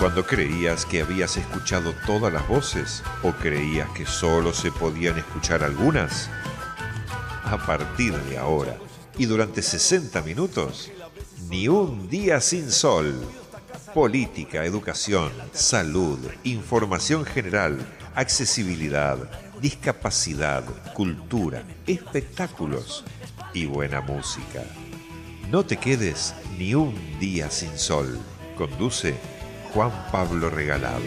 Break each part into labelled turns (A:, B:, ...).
A: cuando creías que habías escuchado todas las voces o creías que solo se podían escuchar algunas? A partir de ahora y durante 60 minutos, ni un día sin sol. Política, educación, salud, información general, accesibilidad, discapacidad, cultura, espectáculos y buena música. No te quedes ni un día sin sol. Conduce Juan Pablo Regalado.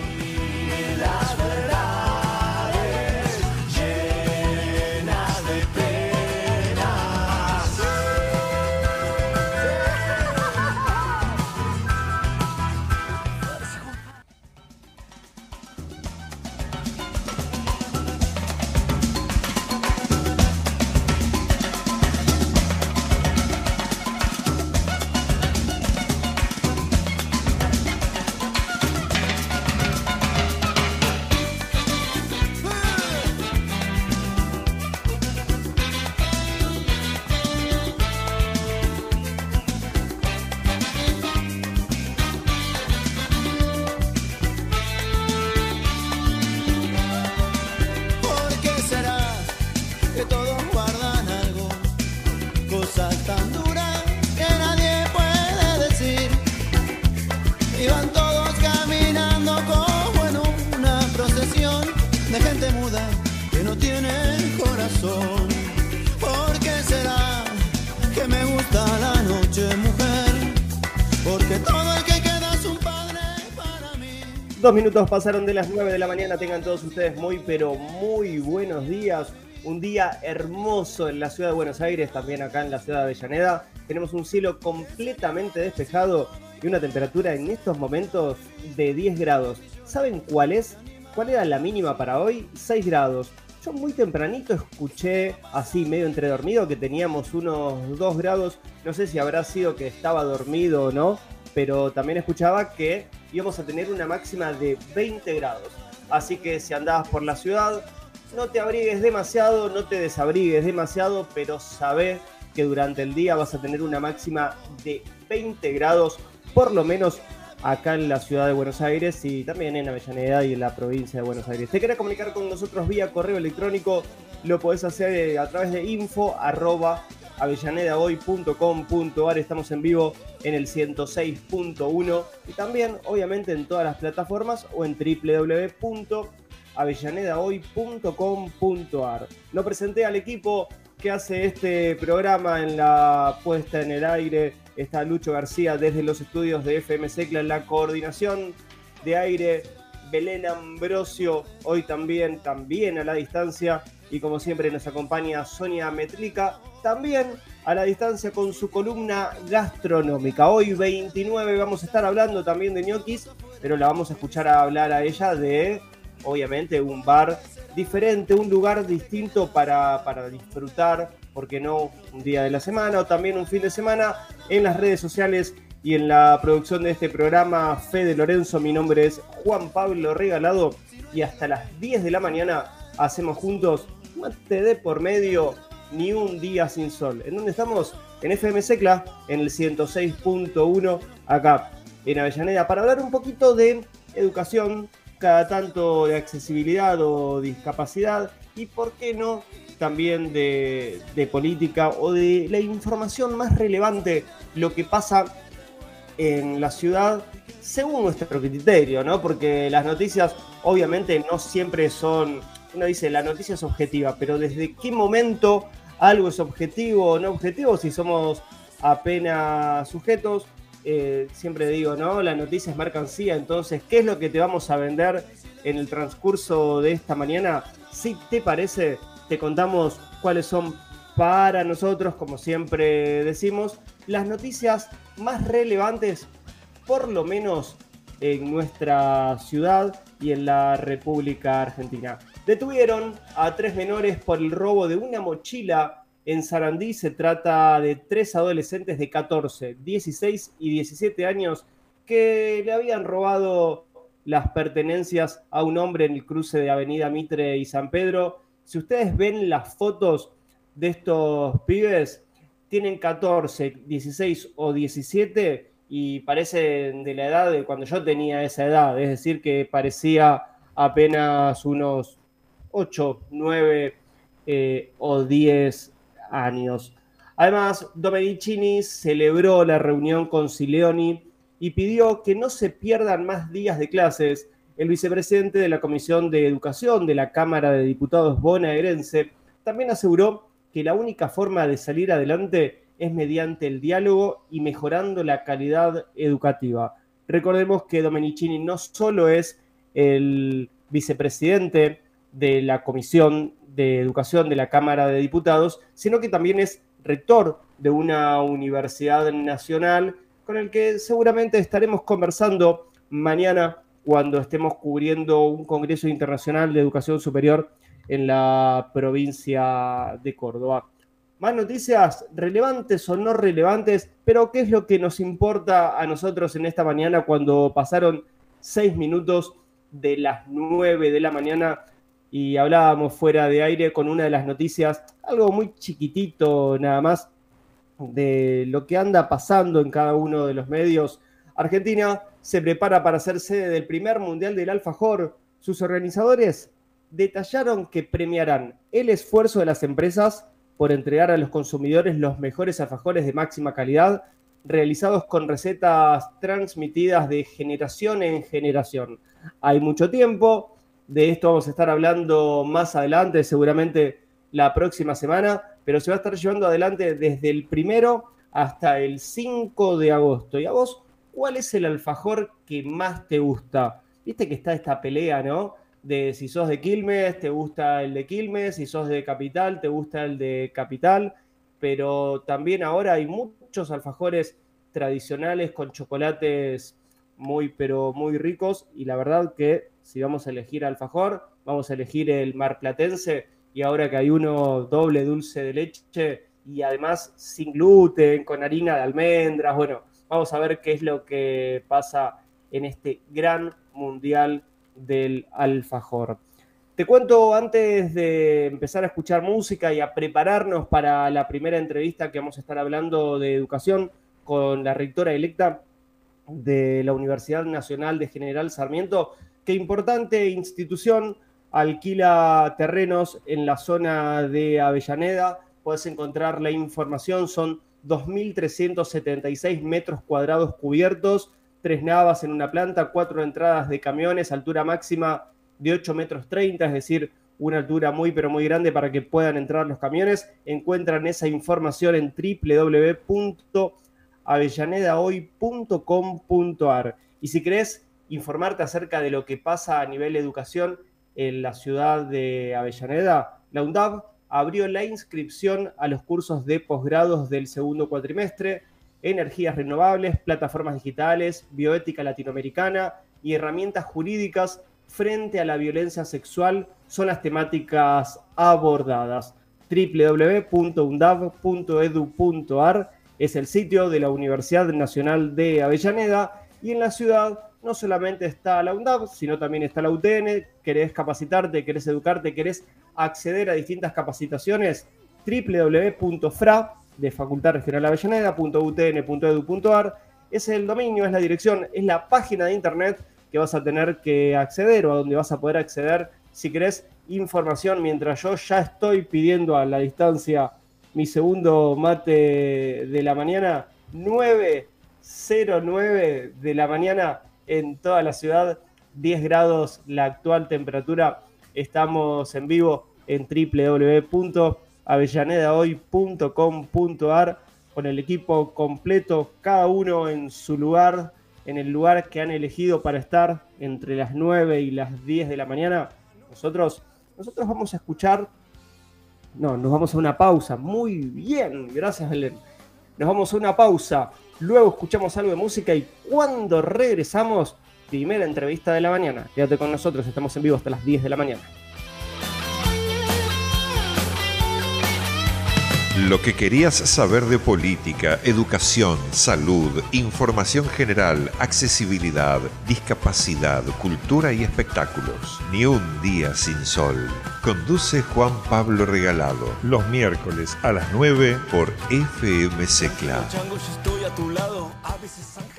B: Dos minutos pasaron de las 9 de la mañana. Tengan todos ustedes muy, pero muy buenos días. Un día hermoso en la ciudad de Buenos Aires, también acá en la ciudad de Avellaneda. Tenemos un cielo completamente despejado y una temperatura en estos momentos de 10 grados. ¿Saben cuál es? ¿Cuál era la mínima para hoy? 6 grados. Yo muy tempranito escuché, así medio entre dormido, que teníamos unos 2 grados. No sé si habrá sido que estaba dormido o no, pero también escuchaba que íbamos a tener una máxima de 20 grados. Así que si andabas por la ciudad, no te abrigues demasiado, no te desabrigues demasiado, pero sabé que durante el día vas a tener una máxima de 20 grados, por lo menos acá en la ciudad de Buenos Aires y también en Avellaneda y en la provincia de Buenos Aires. Te querés comunicar con nosotros vía correo electrónico, lo podés hacer eh, a través de info avellanedahoy.com.ar. Estamos en vivo en el 106.1 y también, obviamente, en todas las plataformas o en www.avellanedahoy.com.ar. Lo presenté al equipo que hace este programa en la puesta en el aire. Está Lucho García desde los estudios de FM Secla en la coordinación de aire. Belén Ambrosio, hoy también, también a la distancia. Y como siempre nos acompaña Sonia Metrica también a la distancia con su columna gastronómica. Hoy 29 vamos a estar hablando también de ñoquis, pero la vamos a escuchar a hablar a ella de, obviamente, un bar diferente, un lugar distinto para, para disfrutar, porque no un día de la semana o también un fin de semana en las redes sociales y en la producción de este programa Fede Lorenzo. Mi nombre es Juan Pablo Regalado y hasta las 10 de la mañana hacemos juntos mate de por medio ni un día sin sol. ¿En dónde estamos? En FM Secla, en el 106.1, acá en Avellaneda, para hablar un poquito de educación, cada tanto de accesibilidad o discapacidad, y por qué no también de, política o de la información más relevante, lo que pasa en la ciudad según nuestro criterio, ¿no? Porque las noticias obviamente no siempre son, uno dice, la noticia es objetiva, pero desde qué momento algo es objetivo o no objetivo, si somos apenas sujetos. Eh, siempre digo, ¿no? La noticia es mercancía, entonces, ¿qué es lo que te vamos a vender en el transcurso de esta mañana? Si te parece, te contamos cuáles son para nosotros, como siempre decimos, las noticias más relevantes, por lo menos en nuestra ciudad y en la República Argentina. Detuvieron a tres menores por el robo de una mochila en Sarandí. Se trata de tres adolescentes de 14, 16 y 17 años que le habían robado las pertenencias a un hombre en el cruce de Avenida Mitre y San Pedro. Si ustedes ven las fotos de estos pibes, tienen 14, 16 o 17 y parecen de la edad de cuando yo tenía esa edad, es decir, que parecía apenas unos 8, 9 eh, o 10 años. Además, Domenicini celebró la reunión con Sileoni y pidió que no se pierdan más días de clases. El vicepresidente de la Comisión de Educación de la Cámara de Diputados bonaerense también aseguró que la única forma de salir adelante es mediante el diálogo y mejorando la calidad educativa. Recordemos que Domenicini no solo es el vicepresidente de la Comisión de Educación de la Cámara de Diputados, sino que también es rector de una universidad nacional con el que seguramente estaremos conversando mañana cuando estemos cubriendo un Congreso Internacional de Educación Superior en la provincia de Córdoba. Más noticias relevantes o no relevantes, pero ¿qué es lo que nos importa a nosotros en esta mañana cuando pasaron seis minutos de las nueve de la mañana y hablábamos fuera de aire con una de las noticias, algo muy chiquitito nada más, de lo que anda pasando en cada uno de los medios. Argentina se prepara para ser sede del primer Mundial del Alfajor. Sus organizadores detallaron que premiarán el esfuerzo de las empresas por entregar a los consumidores los mejores alfajores de máxima calidad, realizados con recetas transmitidas de generación en generación. Hay mucho tiempo, de esto vamos a estar hablando más adelante, seguramente la próxima semana, pero se va a estar llevando adelante desde el primero hasta el 5 de agosto. ¿Y a vos cuál es el alfajor que más te gusta? Viste que está esta pelea, ¿no? De si sos de Quilmes, te gusta el de Quilmes, si sos de Capital, te gusta el de Capital, pero también ahora hay muchos alfajores tradicionales con chocolates muy, pero muy ricos y la verdad que si vamos a elegir alfajor, vamos a elegir el marplatense y ahora que hay uno doble dulce de leche y además sin gluten, con harina de almendras, bueno, vamos a ver qué es lo que pasa en este gran mundial del alfajor. Te cuento antes de empezar a escuchar música y a prepararnos para la primera entrevista que vamos a estar hablando de educación con la rectora electa de la Universidad Nacional de General Sarmiento, qué importante institución alquila terrenos en la zona de Avellaneda. Puedes encontrar la información, son 2.376 metros cuadrados cubiertos, tres navas en una planta, cuatro entradas de camiones, altura máxima de 8 metros 30, es decir, una altura muy pero muy grande para que puedan entrar los camiones. Encuentran esa información en www.avellanedahoy.com.ar. Y si querés informarte acerca de lo que pasa a nivel de educación en la ciudad de Avellaneda, la UNDAV abrió la inscripción a los cursos de posgrados del segundo cuatrimestre, energías renovables, plataformas digitales, bioética latinoamericana y herramientas jurídicas frente a la violencia sexual son las temáticas abordadas. www.undav.edu.ar es el sitio de la Universidad Nacional de Avellaneda y en la ciudad no solamente está la UNDAP, sino también está la UTN. Querés capacitarte, querés educarte, querés acceder a distintas capacitaciones, www.fra de Facultad Regional Avellaneda.utn.edu.ar es el dominio, es la dirección, es la página de internet que vas a tener que acceder o a donde vas a poder acceder si querés información mientras yo ya estoy pidiendo a la distancia mi segundo mate de la mañana, 9.09 de la mañana en toda la ciudad, 10 grados la actual temperatura. Estamos en vivo en www.avellanedahoy.com.ar con el equipo completo, cada uno en su lugar, en el lugar que han elegido para estar entre las 9 y las 10 de la mañana. Nosotros, nosotros vamos a escuchar, no, nos vamos a una pausa. Muy bien, gracias Belén. Nos vamos a una pausa Luego escuchamos algo de música y cuando regresamos, primera entrevista de la mañana. Quédate con nosotros, estamos en vivo hasta las 10 de la mañana.
A: Lo que querías saber de política, educación, salud, información general, accesibilidad, discapacidad, cultura y espectáculos. Ni un día sin sol. Conduce Juan Pablo Regalado. Los miércoles a las 9 por FM Secla.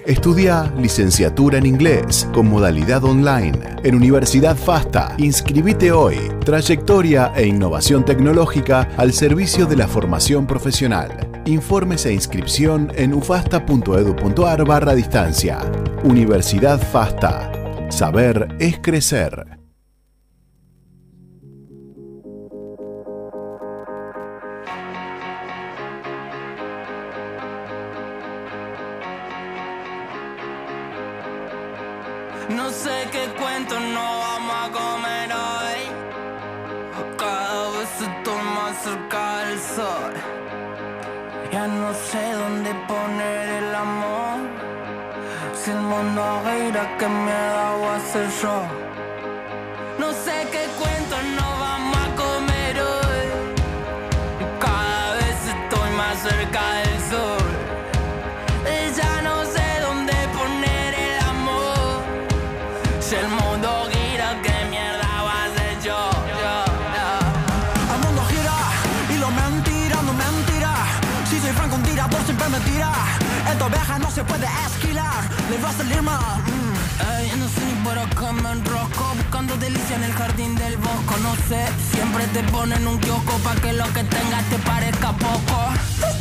C: Estudia licenciatura en inglés con modalidad online en Universidad FASTA. Inscribite hoy. Trayectoria e innovación tecnológica al servicio de la formación profesional. Informes e inscripción en ufasta.edu.ar barra distancia. Universidad FASTA. Saber es crecer.
D: Mundo gira, que me hago hacer yo. No sé qué cuento no vamos
E: tirador siempre me tira. Esto viaja, no se puede esquilar. Le va a salir mal. mm.
D: Ey, no sé ni por acá me enrosco Buscando delicia en el jardín del bosco No sé, siempre te ponen un kiosco Pa' que lo que tengas te parezca poco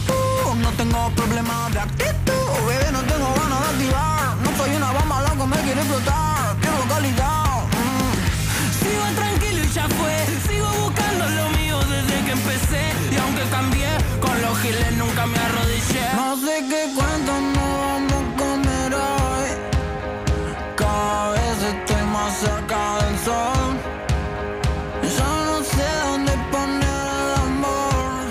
E: Uh, no tengo problema de actitud, bebé, no tengo ganas de activar. No soy una bomba, loco, me quiere explotar. Quiero calidad. mm.
D: Sigo tranquilo y ya fue Sigo Y aunque cambié, con los giles nunca me arrodillé
E: No sé qué cuento no vamos a comer hoy. Cada vez estoy más cerca del sol. Ya no sé dónde poner el amor.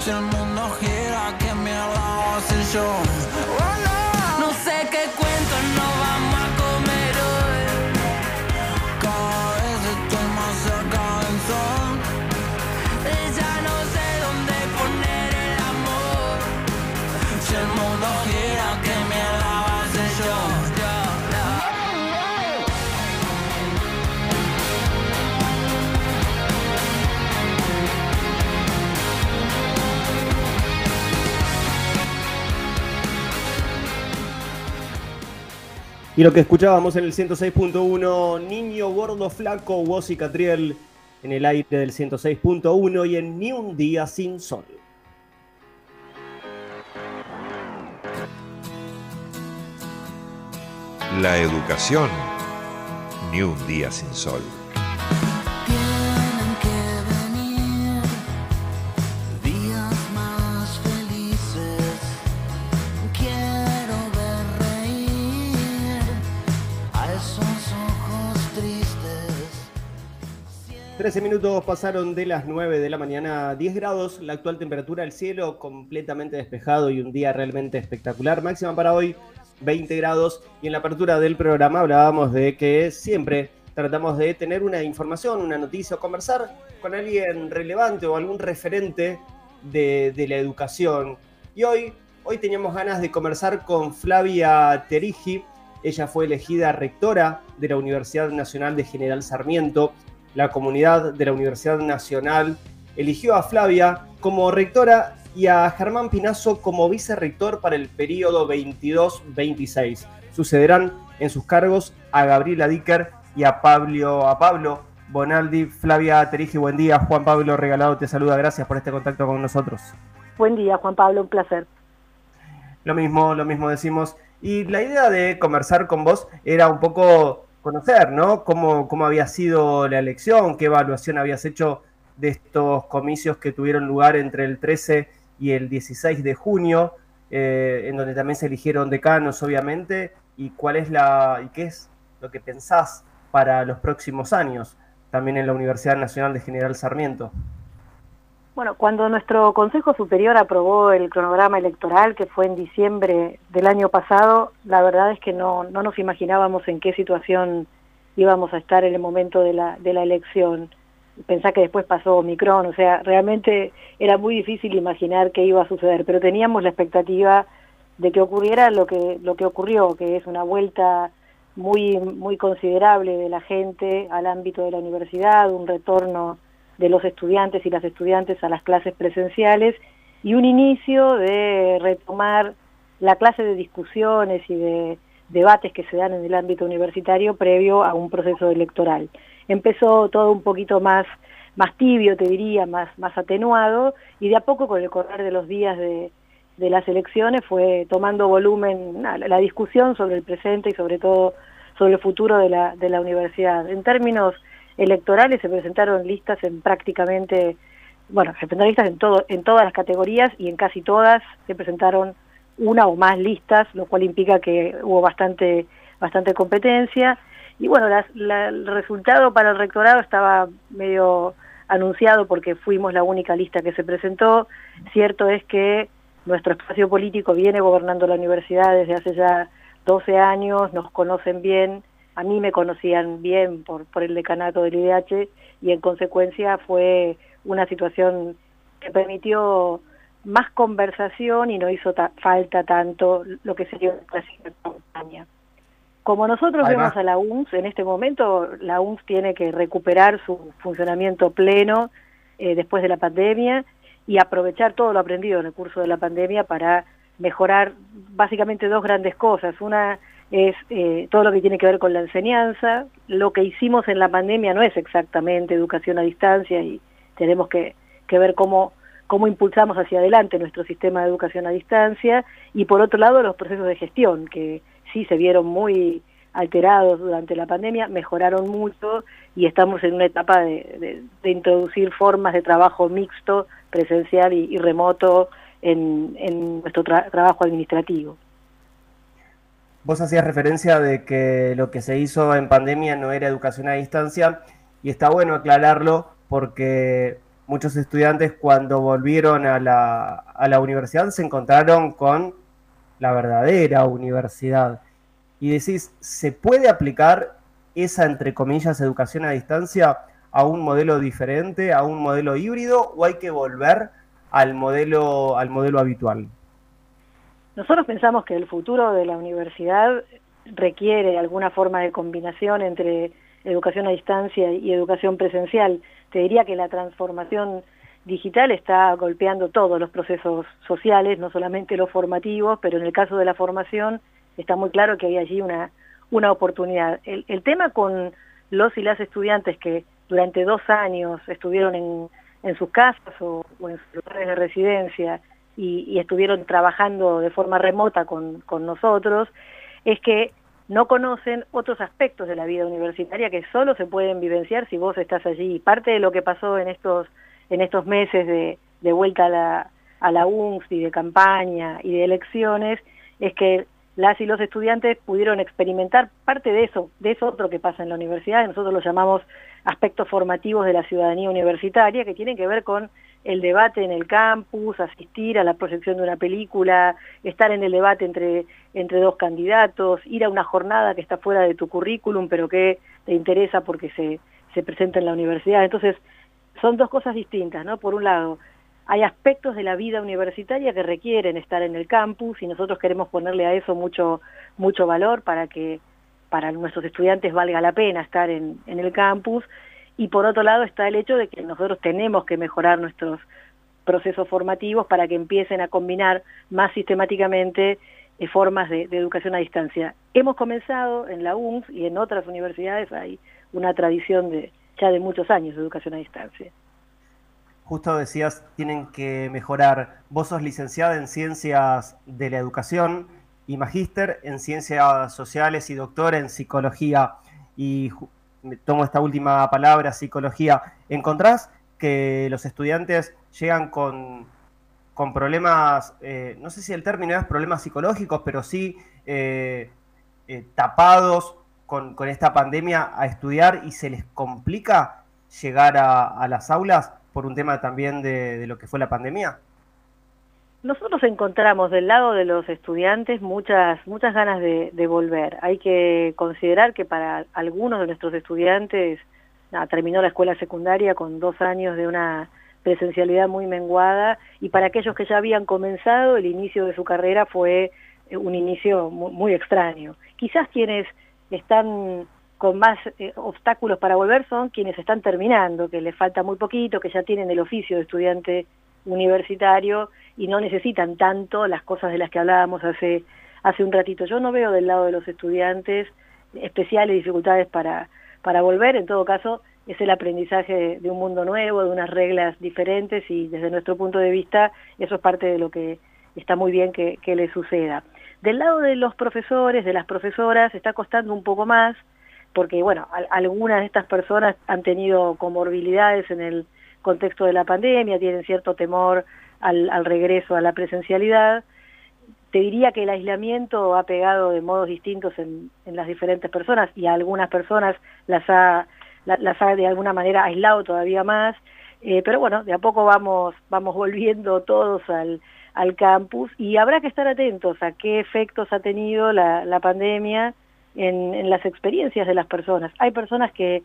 E: Si el mundo gira, ¿qué mierda voy a hacer yo?
D: Y
B: lo que escuchábamos en el 106.1, Niño Gordo Flaco, Woz y Catriel en el aire del 106.1 y en Ni un día sin sol.
A: La educación. Ni un día sin sol.
B: 13 minutos pasaron de las 9 de la mañana, 10 grados, la actual temperatura del cielo completamente despejado y un día realmente espectacular. Máxima para hoy 20 grados y en la apertura del programa hablábamos de que siempre tratamos de tener una información, una noticia o conversar con alguien relevante o algún referente de, de la educación. Y hoy, hoy teníamos ganas de conversar con Flavia Terigi. Ella fue elegida rectora de la Universidad Nacional de General Sarmiento. La comunidad de la Universidad Nacional eligió a Flavia como rectora y a Germán Pinazo como vicerrector para el periodo 22-26. Sucederán en sus cargos a Gabriela Dicker y a Pablo, a Pablo Bonaldi. Flavia Terigi, buen día. Juan Pablo Regalado te saluda. Gracias por este contacto con nosotros.
F: Buen día, Juan Pablo, un placer.
B: Lo mismo, lo mismo decimos. Y la idea de conversar con vos era un poco conocer, ¿no? Cómo, cómo había sido la elección, qué evaluación habías hecho de estos comicios que tuvieron lugar entre el 13 y el 16 de junio, eh, en donde también se eligieron decanos, obviamente, y cuál es la y qué es lo que pensás para los próximos años, también en la Universidad Nacional de General Sarmiento.
F: Bueno, cuando nuestro Consejo Superior aprobó el cronograma electoral, que fue en diciembre del año pasado, la verdad es que no, no nos imaginábamos en qué situación íbamos a estar en el momento de la, de la elección. pensá que después pasó Omicron, o sea, realmente era muy difícil imaginar qué iba a suceder, pero teníamos la expectativa de que ocurriera lo que, lo que ocurrió, que es una vuelta muy, muy considerable de la gente al ámbito de la universidad, un retorno de los estudiantes y las estudiantes a las clases presenciales y un inicio de retomar la clase de discusiones y de debates que se dan en el ámbito universitario previo a un proceso electoral. Empezó todo un poquito más, más tibio, te diría, más, más atenuado, y de a poco con el correr de los días de, las elecciones fue tomando volumen la, la, discusión sobre el presente y sobre todo sobre el futuro de la, de la universidad. En términos electorales se presentaron listas en prácticamente, bueno, se presentaron listas en, todo, en todas las categorías y en casi todas se presentaron una o más listas, lo cual implica que hubo bastante, bastante competencia. Y bueno, la, el resultado para el rectorado estaba medio anunciado porque fuimos la única lista que se presentó. Cierto es que nuestro espacio político viene gobernando la universidad desde hace ya 12 años, nos conocen bien, a mí me conocían bien por, por el decanato del IDH y en consecuencia fue una situación que permitió más conversación y no hizo ta falta tanto lo que sería una campaña. Como nosotros Además, vemos a la UNS, en este momento la UNS tiene que recuperar su funcionamiento pleno eh, después de la pandemia y aprovechar todo lo aprendido en el curso de la pandemia para mejorar básicamente dos grandes cosas. Una es eh, todo lo que tiene que ver con la enseñanza. Lo que hicimos en la pandemia no es exactamente educación a distancia y tenemos que, que ver cómo cómo impulsamos hacia adelante nuestro sistema de educación a distancia y por otro lado los procesos de gestión que sí se vieron muy alterados durante la pandemia, mejoraron mucho y estamos en una etapa de, de, introducir formas de trabajo mixto, presencial y, remoto en, en nuestro tra trabajo administrativo.
B: Vos hacías referencia de que lo que se hizo en pandemia no era educación a distancia y está bueno aclararlo porque muchos estudiantes cuando volvieron a la, a la universidad se encontraron con la verdadera universidad. Y decís, ¿se puede aplicar esa, entre comillas, educación a distancia a un modelo diferente, a un modelo híbrido, o hay que volver al modelo, al modelo habitual?
F: Nosotros pensamos que el futuro de la universidad requiere alguna forma de combinación entre educación a distancia y educación presencial. Te diría que la transformación digital está golpeando todos los procesos sociales, no solamente los formativos, pero en el caso de la formación está muy claro que hay allí una, una oportunidad. El, tema con los y las estudiantes que durante dos años estuvieron en, en sus casas o, o, en sus lugares de residencia y, y estuvieron trabajando de forma remota con, con nosotros, es que no conocen otros aspectos de la vida universitaria que solo se pueden vivenciar si vos estás allí. Parte de lo que pasó en estos, en estos meses de, de vuelta a la, a la UNS y de campaña y de elecciones es que las y los estudiantes pudieron experimentar parte de eso, de eso otro que pasa en la universidad, nosotros lo llamamos aspectos formativos de la ciudadanía universitaria, que tienen que ver con el debate en el campus, asistir a la proyección de una película, estar en el debate entre, entre dos candidatos, ir a una jornada que está fuera de tu currículum, pero que te interesa porque se, se presenta en la universidad. Entonces, son dos cosas distintas, ¿no? Por un lado, hay aspectos de la vida universitaria que requieren estar en el campus y nosotros queremos ponerle a eso mucho, mucho valor para que para nuestros estudiantes valga la pena estar en, en el campus y por otro lado está el hecho de que nosotros tenemos que mejorar nuestros procesos formativos para que empiecen a combinar más sistemáticamente eh, formas de, educación a distancia. Hemos comenzado en la UNS y en otras universidades hay una tradición de ya de muchos años de educación a distancia.
B: Justo decías, tienen que mejorar. Vos sos licenciada en Ciencias de la Educación y magíster en Ciencias Sociales y doctora en Psicología. Y tomo esta última palabra, psicología, ¿encontrás que los estudiantes llegan con, con problemas, eh, no sé si el término es problemas psicológicos, pero sí eh, eh, tapados con, con, esta pandemia a estudiar y se les complica llegar a, las aulas por un tema también de lo que fue la pandemia?
F: Nosotros encontramos del lado de los estudiantes muchas, muchas ganas de, volver. Hay que considerar que para algunos de nuestros estudiantes terminó la escuela secundaria con dos años de una presencialidad muy menguada y para aquellos que ya habían comenzado, el inicio de su carrera fue eh, un inicio muy, muy extraño. Quizás quienes están con más eh, obstáculos para volver son quienes están terminando, que les falta muy poquito, que ya tienen el oficio de estudiante universitario y no necesitan tanto las cosas de las que hablábamos hace, hace un ratito. Yo no veo del lado de los estudiantes especiales dificultades para, para volver, en todo caso es el aprendizaje de un mundo nuevo, de unas reglas diferentes y desde nuestro punto de vista eso es parte de lo que está muy bien que, le suceda. Del lado de los profesores, de las profesoras, está costando un poco más, porque bueno, algunas de estas personas han tenido comorbilidades en el contexto de la pandemia, tienen cierto temor al, regreso a la presencialidad. Te diría que el aislamiento ha pegado de modos distintos en, en las diferentes personas y a algunas personas las ha, la, las ha de alguna manera aislado todavía más. Eh, pero bueno, de a poco vamos, vamos volviendo todos al, campus y habrá que estar atentos a qué efectos ha tenido la, pandemia en las experiencias de las personas. Hay personas que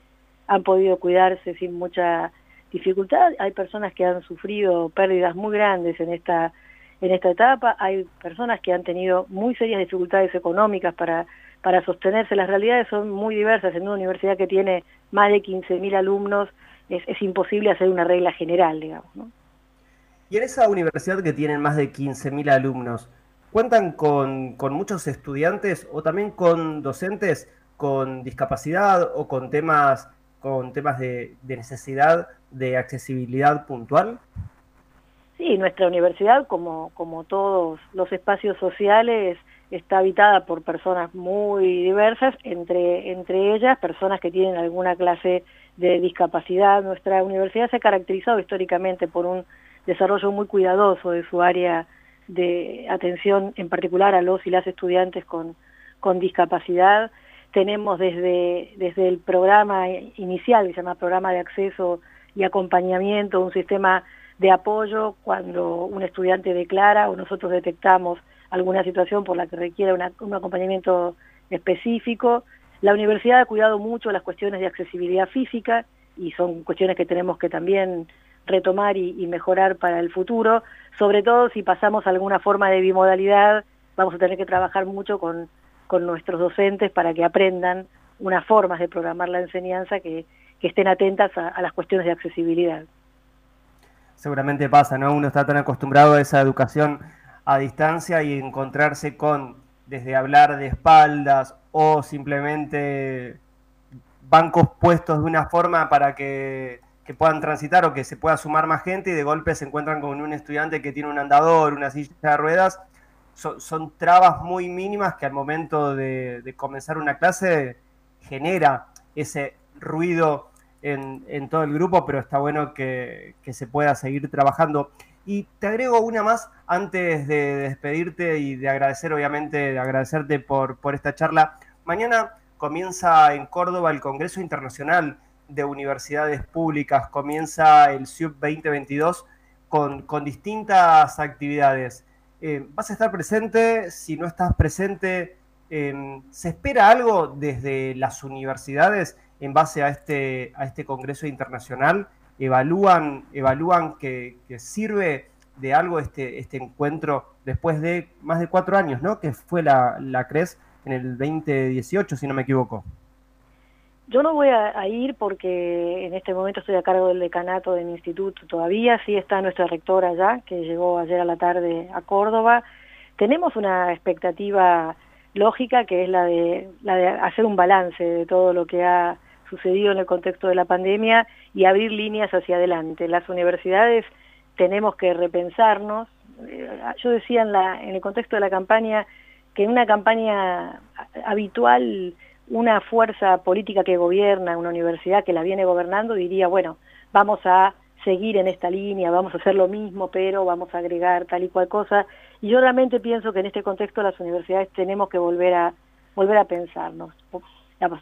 F: han podido cuidarse sin mucha dificultad, hay personas que han sufrido pérdidas muy grandes en esta en esta etapa, hay personas que han tenido muy serias dificultades económicas para para sostenerse. Las realidades son muy diversas. En una universidad que tiene más de 15.000 alumnos es, es, imposible hacer una regla general, digamos. ¿no?
B: Y en esa universidad que tienen más de 15.000 alumnos, ¿cuentan con, con, muchos estudiantes o también con docentes con discapacidad o con temas, con temas de, de necesidad de accesibilidad puntual?
F: Sí, nuestra universidad, como, como todos los espacios sociales, está habitada por personas muy diversas, entre, entre ellas personas que tienen alguna clase de discapacidad. Nuestra universidad se ha caracterizado históricamente por un desarrollo muy cuidadoso de su área de atención, en particular a los y las estudiantes con, con discapacidad. Tenemos desde, desde el programa inicial, que se llama Programa de Acceso y Acompañamiento, un sistema de apoyo cuando un estudiante declara o nosotros detectamos alguna situación por la que requiere un acompañamiento específico. La universidad ha cuidado mucho las cuestiones de accesibilidad física y son cuestiones que tenemos que también retomar y, y, mejorar para el futuro, sobre todo si pasamos a alguna forma de bimodalidad, vamos a tener que trabajar mucho con, con nuestros docentes para que aprendan unas formas de programar la enseñanza que, estén atentas a, a las cuestiones de accesibilidad.
B: Seguramente pasa, ¿no? Uno está tan acostumbrado a esa educación a distancia y encontrarse con, desde hablar de espaldas o simplemente bancos puestos de una forma para que, que, puedan transitar o que se pueda sumar más gente y de golpe se encuentran con un estudiante que tiene un andador, una silla de ruedas. So, son trabas muy mínimas que al momento de, comenzar una clase genera ese ruido en, todo el grupo, pero está bueno que, se pueda seguir trabajando. Y te agrego una más antes de despedirte y de agradecer, obviamente, de agradecerte por, esta charla. Mañana comienza en Córdoba el Congreso Internacional de Universidades Públicas, comienza el SUB 2022 con, con distintas actividades. Eh, ¿Vas a estar presente? Si no estás presente, eh, ¿se espera algo desde las universidades en base a este, a este Congreso Internacional? evalúan, evalúan que, que, sirve de algo este, este encuentro después de más de cuatro años, ¿no? Que fue la, la CRES en el 2018, si no me equivoco.
F: Yo no voy a, ir porque en este momento estoy a cargo del decanato de mi instituto todavía, sí está nuestra rectora ya, que llegó ayer a la tarde a Córdoba. Tenemos una expectativa lógica que es la de, la de hacer un balance de todo lo que ha sucedido en el contexto de la pandemia y abrir líneas hacia adelante. Las universidades tenemos que repensarnos. Yo decía en, la, en el contexto de la campaña que en una campaña habitual una fuerza política que gobierna una universidad que la viene gobernando diría, bueno, vamos a seguir en esta línea, vamos a hacer lo mismo, pero vamos a agregar tal y cual cosa. Y yo realmente pienso que en este contexto las universidades tenemos que volver a volver a pensarnos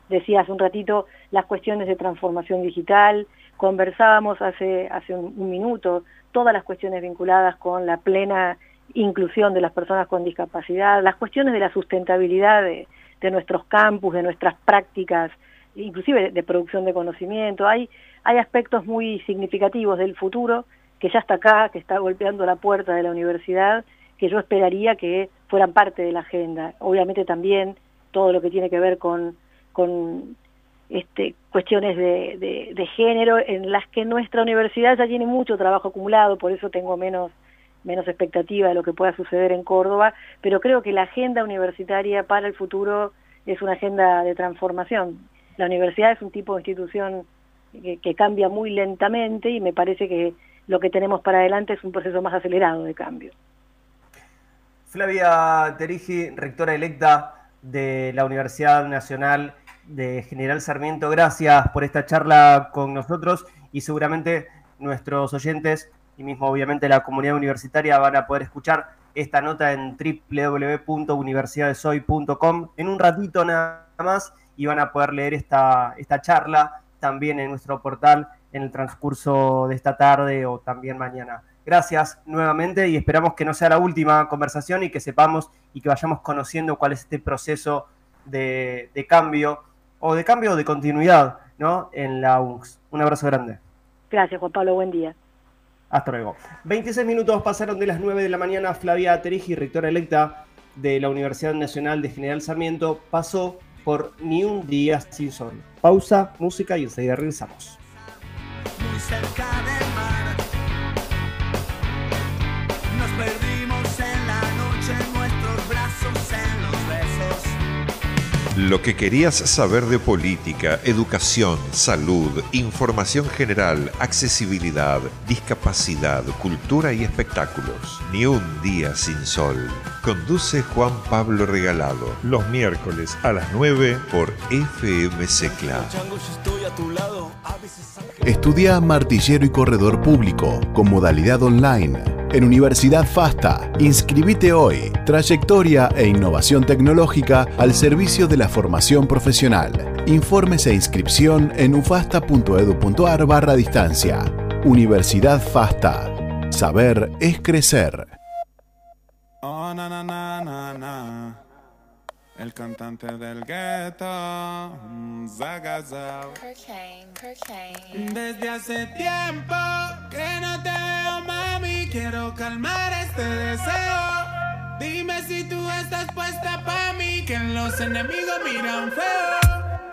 F: decía hace un ratito, las cuestiones de transformación digital, conversábamos hace, hace un, un, minuto todas las cuestiones vinculadas con la plena inclusión de las personas con discapacidad, las cuestiones de la sustentabilidad de, de nuestros campus, de nuestras prácticas inclusive de producción de conocimiento. Hay, hay aspectos muy significativos del futuro que ya está acá, que está golpeando la puerta de la universidad, que yo esperaría que fueran parte de la agenda. Obviamente también todo lo que tiene que ver con, con este, cuestiones de, de, de género en las que nuestra universidad ya tiene mucho trabajo acumulado, por eso tengo menos menos expectativa de lo que pueda suceder en Córdoba, pero creo que la agenda universitaria para el futuro es una agenda de transformación. La universidad es un tipo de institución que, cambia muy lentamente y me parece que lo que tenemos para adelante es un proceso más acelerado de cambio.
B: Flavia Terigi, rectora electa de la Universidad Nacional de General Sarmiento, gracias por esta charla con nosotros y seguramente nuestros oyentes y mismo obviamente la comunidad universitaria van a poder escuchar esta nota en www.universidadesoy.com en un ratito nada más y van a poder leer esta, esta charla también en nuestro portal en el transcurso de esta tarde o también mañana. Gracias nuevamente y esperamos que no sea la última conversación y que sepamos y que vayamos conociendo cuál es este proceso de, de cambio o de cambio de continuidad ¿no? en la UNCS. Un abrazo grande.
F: Gracias, Juan Pablo. Buen día.
B: Hasta luego. 26 minutos pasaron de las 9 de la mañana. Flavia Terigi, rectora electa de la Universidad Nacional de General Sarmiento, pasó por Ni un día sin sol. Pausa, música y enseguida regresamos.
E: muy cerca del mar. Nos perdimos en la noche, nuestros brazos besos.
A: Lo que querías saber de política, educación, salud, información general, accesibilidad, discapacidad, cultura y espectáculos. Ni un día sin sol. Conduce Juan Pablo Regalado. Los miércoles a las 9 por FM Secla.
C: Estudia martillero y corredor público con modalidad online. En Universidad FASTA, inscribite hoy. Trayectoria e innovación tecnológica al servicio de la formación profesional. Informes e inscripción en ufasta.edu.ar barra distancia. Universidad FASTA. Saber es crecer.
G: Oh, na, na, na, na, na. El cantante del gueto, Zagazao. Desde hace tiempo que no te veo, mami. Quiero calmar este deseo. Dime si tú estás puesta pa' mí, que los enemigos miran feo.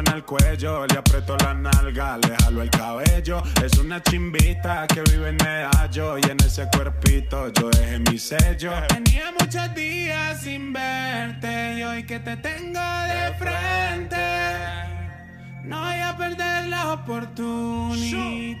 G: En el cuello. Le aprieto la nalga, le jalo el cabello. Es una chimbita que vive en medallo. Y en ese cuerpito yo dejé mi sello. Tenía muchos días sin verte. Y hoy que te tengo de frente. No voy a perder la oportunidad.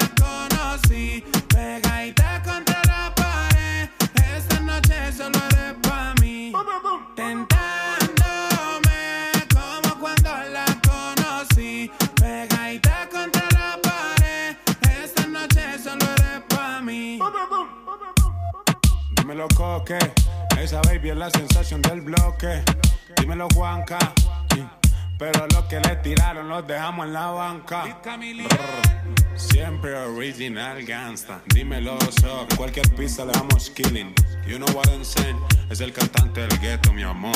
G: Dímelo, coque. Esa baby es la sensación del bloque. Dímelo, Juanca. Pero los que le tiraron los dejamos en la banca. Siempre original gangsta. Dímelo, so. Cualquier pista le damos killing. You know what I'm saying. Es el cantante del gueto, mi amor.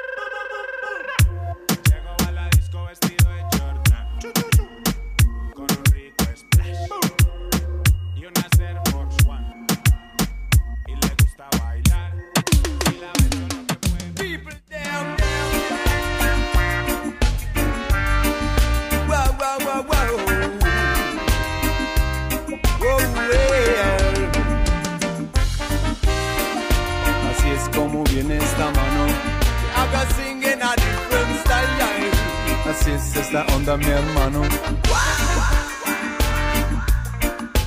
H: Mi hermano.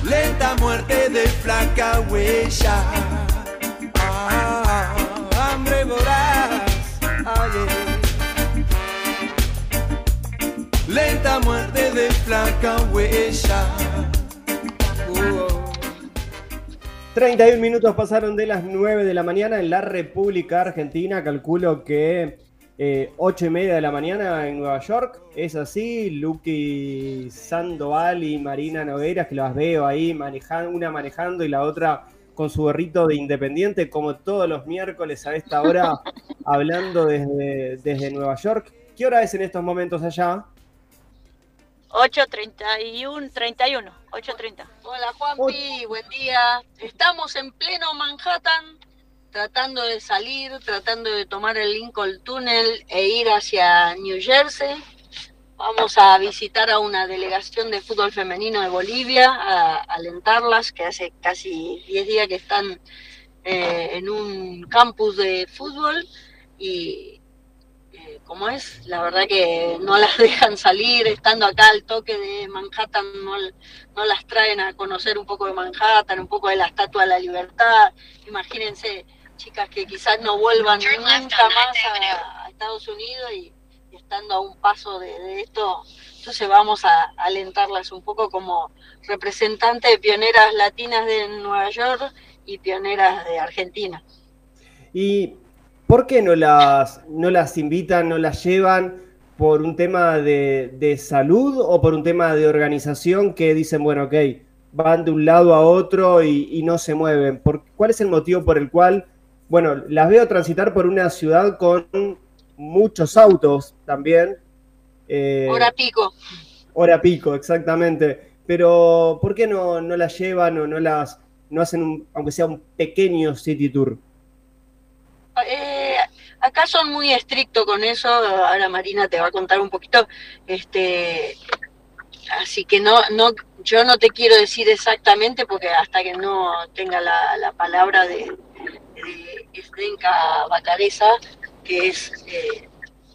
H: Lenta muerte de flaca huella. Ah, hambre voraz. Ay, Lenta muerte de flaca huella. Uh, oh.
B: 31 minutos pasaron de las 9 de la mañana en la República Argentina. Calculo que eh, 8 y media de la mañana en Nueva York. Es así. Lucky Sandoval y Marina Nogueras, que las veo ahí manejando, una manejando y la otra con su gorrito de independiente, como todos los miércoles a esta hora, hablando desde, desde Nueva York. ¿Qué hora es en estos momentos allá?
I: 8.31, 31, 8.30.
J: Hola Juanpi, buen día. Estamos en pleno Manhattan, tratando de salir, tratando de tomar el Lincoln Tunnel e ir hacia New Jersey. Vamos a visitar a una delegación de fútbol femenino de Bolivia, a, alentarlas, que hace casi 10 días que están eh, en un campus de fútbol y eh, como es, la verdad que no las dejan salir, estando acá al toque de Manhattan, no, no las traen a conocer un poco de Manhattan, un poco de la Estatua de la Libertad. Imagínense, chicas que quizás no vuelvan nunca más a, a Estados Unidos y, y estando a un paso de, de esto, entonces vamos a alentarlas un poco como representantes de pioneras latinas de Nueva York y pioneras de Argentina.
B: ¿Y por qué no las, no las invitan, no las llevan por un tema de, de salud o por un tema de organización que dicen, bueno, ok, van de un lado a otro y, y no se mueven? ¿Por, ¿Cuál es el motivo por el cual, bueno, las veo transitar por una ciudad con muchos autos también? eh,
J: Hora pico.
B: Hora pico, exactamente. Pero, ¿por qué no, no las llevan o no las no hacen, un- aunque sea un pequeño city tour?
J: Eh, acá son muy estrictos con eso, ahora Marina te va a contar un poquito, este, así que no, no, yo no te quiero decir exactamente porque hasta que no tenga la, la palabra de, de Zdenka Bacareza, que es, eh,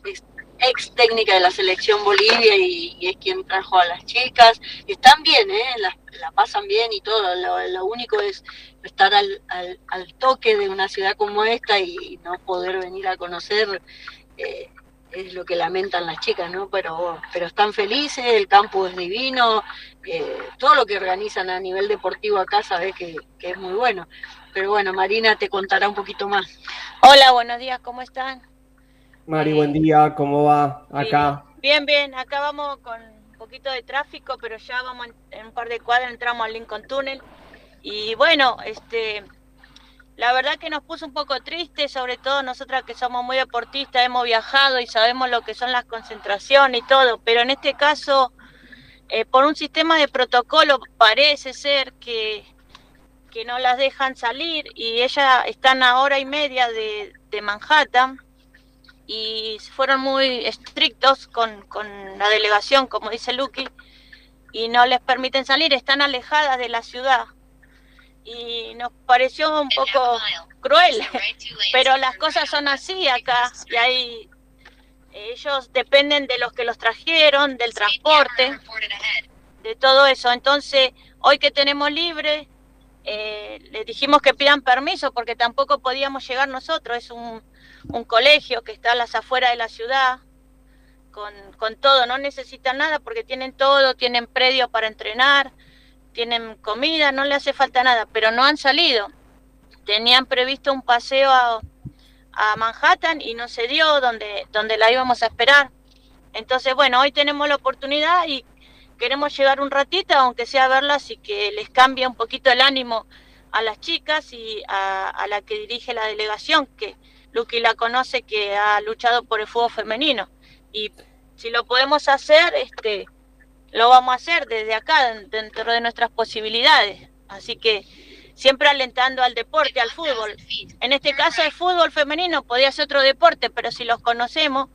J: es ex técnica de la selección Bolivia y, es quien trajo a las chicas, están bien, ¿eh? la, pasan bien y todo, lo, lo único es estar al, al, al toque de una ciudad como esta y no poder venir a conocer eh, es lo que lamentan las chicas, ¿no? Pero, pero están felices, el campo es divino, eh, todo lo que organizan a nivel deportivo acá sabes que, que es muy bueno. Pero bueno, Marina te contará un poquito más.
I: Hola, buenos días, ¿cómo están?
B: Mari, buen día, ¿cómo va acá?
I: Bien, bien, acá vamos con un poquito de tráfico, pero ya vamos en, en un par de cuadras, entramos al Lincoln Tunnel. Y bueno, este, la verdad que nos puso un poco triste, sobre todo nosotras que somos muy deportistas, hemos viajado y sabemos lo que son las concentraciones y todo, pero en este caso, eh, por un sistema de protocolo, parece ser que, que no las dejan salir y ellas están a hora y media de, de Manhattan y fueron muy estrictos con, con la delegación, como dice Lucky, y no les permiten salir, están alejadas de la ciudad. Y nos pareció un poco cruel, pero las cosas son así acá, y hay, ellos dependen de los que los trajeron, del transporte, de todo eso. Entonces, hoy que tenemos libre, eh, les dijimos que pidan permiso porque tampoco podíamos llegar nosotros, es un, colegio que está a las afueras de la ciudad con, con todo, no necesitan nada porque tienen todo, tienen predio para entrenar, tienen comida, no le hace falta nada, pero no han salido. Tenían previsto un paseo a, a Manhattan y no se dio donde, donde la íbamos a esperar. Entonces, bueno, hoy tenemos la oportunidad y queremos llegar un ratito, aunque sea verlas y que les cambie un poquito el ánimo a las chicas y a, la que dirige la delegación, que Lucky la conoce, que ha luchado por el fútbol femenino. Y si lo podemos hacer, este, lo vamos a hacer desde acá, dentro de nuestras posibilidades. Así que siempre alentando al deporte, al fútbol. En este caso el fútbol femenino podía ser otro deporte, pero si los conocemos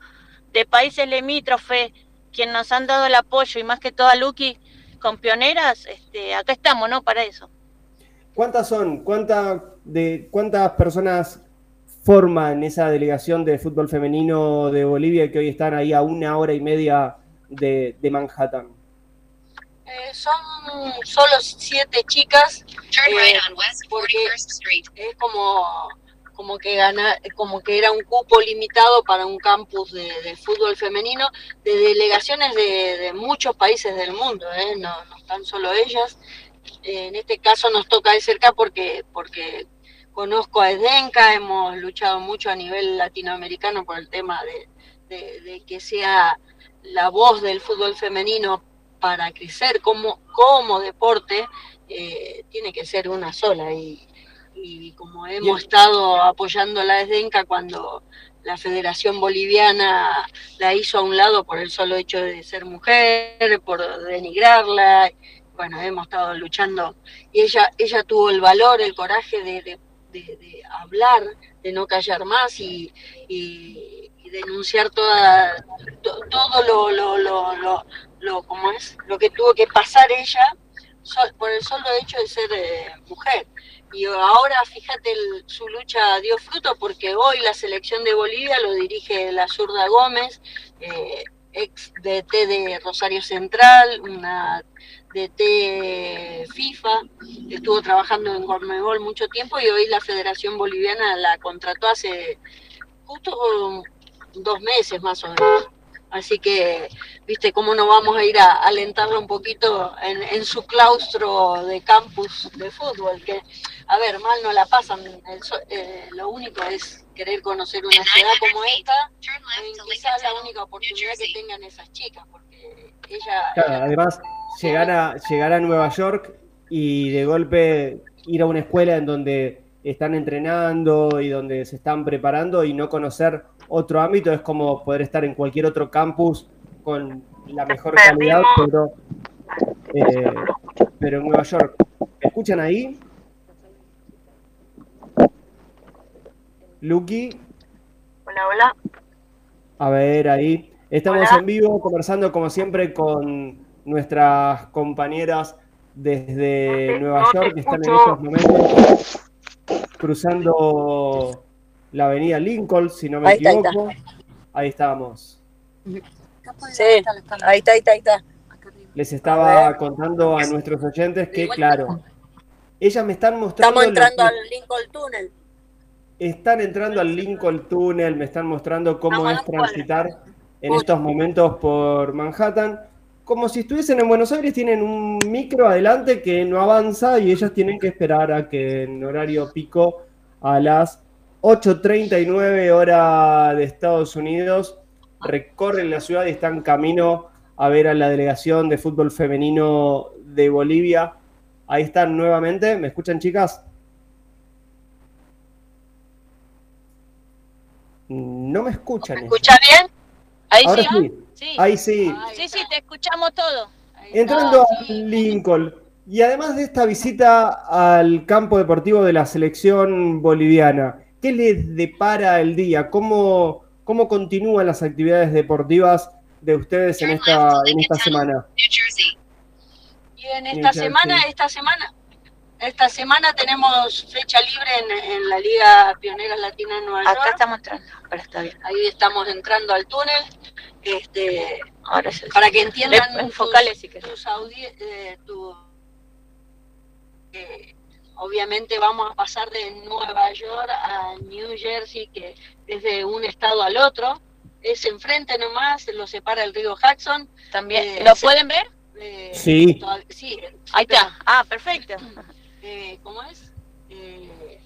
I: de países limítrofes, quien nos han dado el apoyo y más que todo a Lucky con pioneras, este, acá estamos, ¿no? Para eso.
B: ¿Cuántas son? ¿Cuánta, de, ¿Cuántas personas forman esa delegación de fútbol femenino de Bolivia que hoy están ahí a una hora y media de, de Manhattan?
J: Eh, son solo siete chicas, eh, porque es como, como que gana, como que era un cupo limitado para un campus de, fútbol femenino de delegaciones de, muchos países del mundo, ¿eh? no, no están solo ellas. En este caso nos toca de cerca porque, porque conozco a Esdenka, hemos luchado mucho a nivel latinoamericano por el tema de, de, de que sea la voz del fútbol femenino para crecer como, como deporte, eh, tiene que ser una sola. Y, y como hemos estado apoyando la Esdenca cuando la Federación Boliviana la hizo a un lado por el solo hecho de ser mujer, por denigrarla, bueno, hemos estado luchando y ella, ella tuvo el valor, el coraje de, de, de, de hablar, de no callar más y, y, y denunciar toda, to, todo lo, lo, lo, lo, lo, como es, lo que tuvo que pasar ella por el solo hecho de ser eh, mujer. Y ahora, fíjate, el, su lucha dio fruto porque hoy la selección de Bolivia lo dirige la zurda Gómez, eh, ex DT de Rosario Central, una DT FIFA, estuvo trabajando en Gormebol mucho tiempo y hoy la Federación Boliviana la contrató hace justo dos meses más o menos. Así que, viste, cómo no vamos a ir a alentarlo un poquito en, en, su claustro de campus de fútbol, que, a ver, mal no la pasan, el, eh, lo único es querer conocer una ciudad como esta, y quizás la única oportunidad que tengan esas chicas, porque ella...
B: Claro, además, llegar a, llegar a Nueva York y de golpe ir a una escuela en donde están entrenando y donde se están preparando y no conocer otro ámbito es como poder estar en cualquier otro campus con la mejor calidad, pero, eh, pero en Nueva York. ¿Me escuchan ahí? Lucky.
J: Hola, hola.
B: A ver, ahí. Estamos
J: Hola.
B: en vivo conversando como siempre con nuestras compañeras desde Nueva
J: no
B: York que están en estos momentos cruzando la avenida Lincoln, si no me
J: Ahí está, ahí está.
B: equivoco. Ahí estábamos.
J: Sí, ahí está, ahí está, ahí está.
B: Les estaba contando a nuestros oyentes que, claro, ellas me están mostrando.
J: Estamos entrando al Lincoln Tunnel.
B: Están entrando al Lincoln Tunnel, me están mostrando cómo es transitar en estos momentos por Manhattan. Como si estuviesen en Buenos Aires, tienen un micro adelante que no avanza y ellas tienen que esperar a que en horario pico a las 8.39 hora de Estados Unidos recorren la ciudad y están camino a ver a la delegación de fútbol femenino de Bolivia. Ahí están nuevamente. ¿Me escuchan, chicas? No me escuchan.
J: ¿Escuchas bien?
I: Ahí
B: Ahora
I: sí,
B: sí.
I: sí.
B: Ahí sí.
I: Sí, sí, te escuchamos todo.
B: Entrando a Lincoln. Y además de esta visita al campo deportivo de la selección boliviana, ¿qué les depara el día? ¿Cómo, cómo continúan las actividades deportivas de ustedes en esta, en esta semana?
J: Y en esta semana, esta semana, esta semana tenemos fecha libre en, en la Liga Pioneras Latina en Nueva York.
I: Acá estamos entrando, ahora está bien.
J: Ahí estamos entrando al túnel. Este,
I: Ahora sí.
J: para que entiendan tus-
I: enfocale si
J: tus audi- eh, tu- eh, obviamente vamos a pasar de Nueva York a New Jersey, que es de un estado al otro. es enfrente nomás, lo separa el río Jackson.
I: También,
J: Eh,
I: ¿lo
J: se-
I: pueden ver?
J: eh,
B: Sí.
J: toda- sí,
I: Ahí está. Ah, perfecto.
J: eh, ¿cómo es? Eh,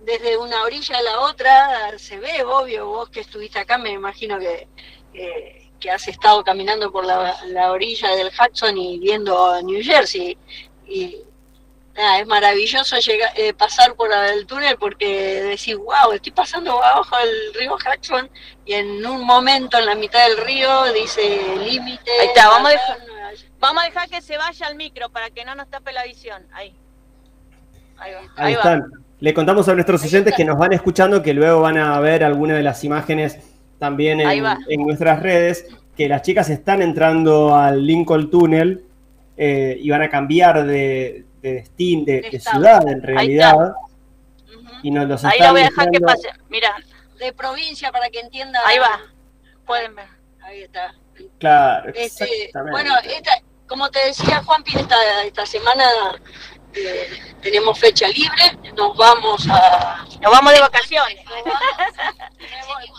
J: desde una orilla a la otra se ve, obvio, vos que estuviste acá, me imagino que, que, que has estado caminando por la, la orilla del Hudson y viendo New Jersey. Y nada, es maravilloso llegar, eh, pasar por el túnel porque decís, wow, estoy pasando abajo del río Hudson y en un momento en la mitad del río dice límite.
I: Ahí está, vamos a dejar- Vamos a dejar que se vaya al micro para que no nos tape la visión. Ahí. Ahí va.
B: Ahí
I: va.
B: están. Le contamos a nuestros oyentes que nos van escuchando que luego van a ver algunas de las imágenes también
I: Ahí
B: en nuestras redes, que las chicas están entrando al Lincoln Tunnel eh, y van a cambiar de, de destino, de, ciudad en
I: Ahí
B: realidad. Y nos los
I: Ahí lo voy a dejar que pase. Mira,
J: de provincia para que entienda.
I: ahí va. Pueden ver.
J: Ahí está.
B: Claro,
J: Este,
B: exactamente.
J: bueno, esta, como te decía Juanpi, esta, esta semana eh, tenemos fecha libre, nos vamos a...
I: Nos vamos de vacaciones.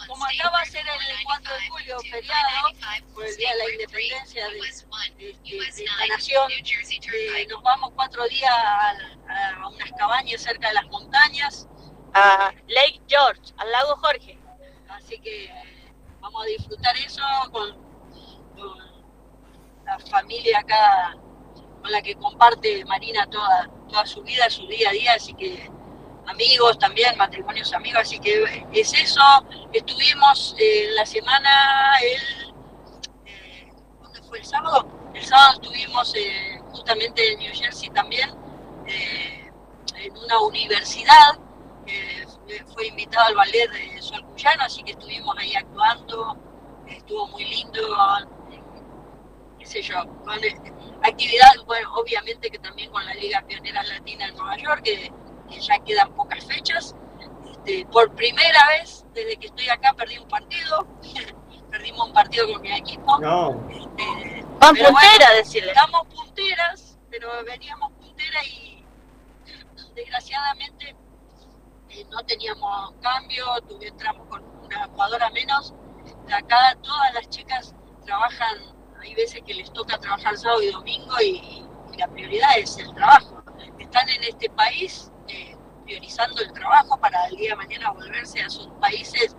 J: Como acá va a ser el 4 de julio, feriado, por el Día de la Independencia de, de- de esta nación, eh, nos vamos cuatro días a, a unas cabañas cerca de las montañas,
I: A Lake George, al lago Jorge.
J: así que vamos a disfrutar eso con, con la familia acá con la que comparte Marina toda, toda su vida, su día a día, así que amigos también, matrimonios amigos, así que es eso. Estuvimos eh, la semana, el, eh, ¿dónde fue el sábado? El sábado estuvimos eh, justamente en New Jersey también, eh, en una universidad, fue invitado al ballet de Sol Cuyano, así que estuvimos ahí actuando, estuvo muy lindo, sé yo, con eh, actividad, bueno, obviamente que también con la Liga Pionera Latina en Nueva York, que, que ya quedan pocas fechas. Este, por primera vez desde que estoy acá perdí un partido, perdimos un partido con mi equipo.
B: No,
J: Este,
I: Van puntera,
J: bueno,
I: decirle.
J: Estamos punteras, pero veníamos punteras y desgraciadamente eh, no teníamos cambio, tuve, entramos con una jugadora menos. De acá todas las chicas trabajan, hay veces que les toca trabajar sábado y domingo y, la prioridad es el trabajo. Están en este país eh, priorizando el trabajo para el día de mañana volverse a sus países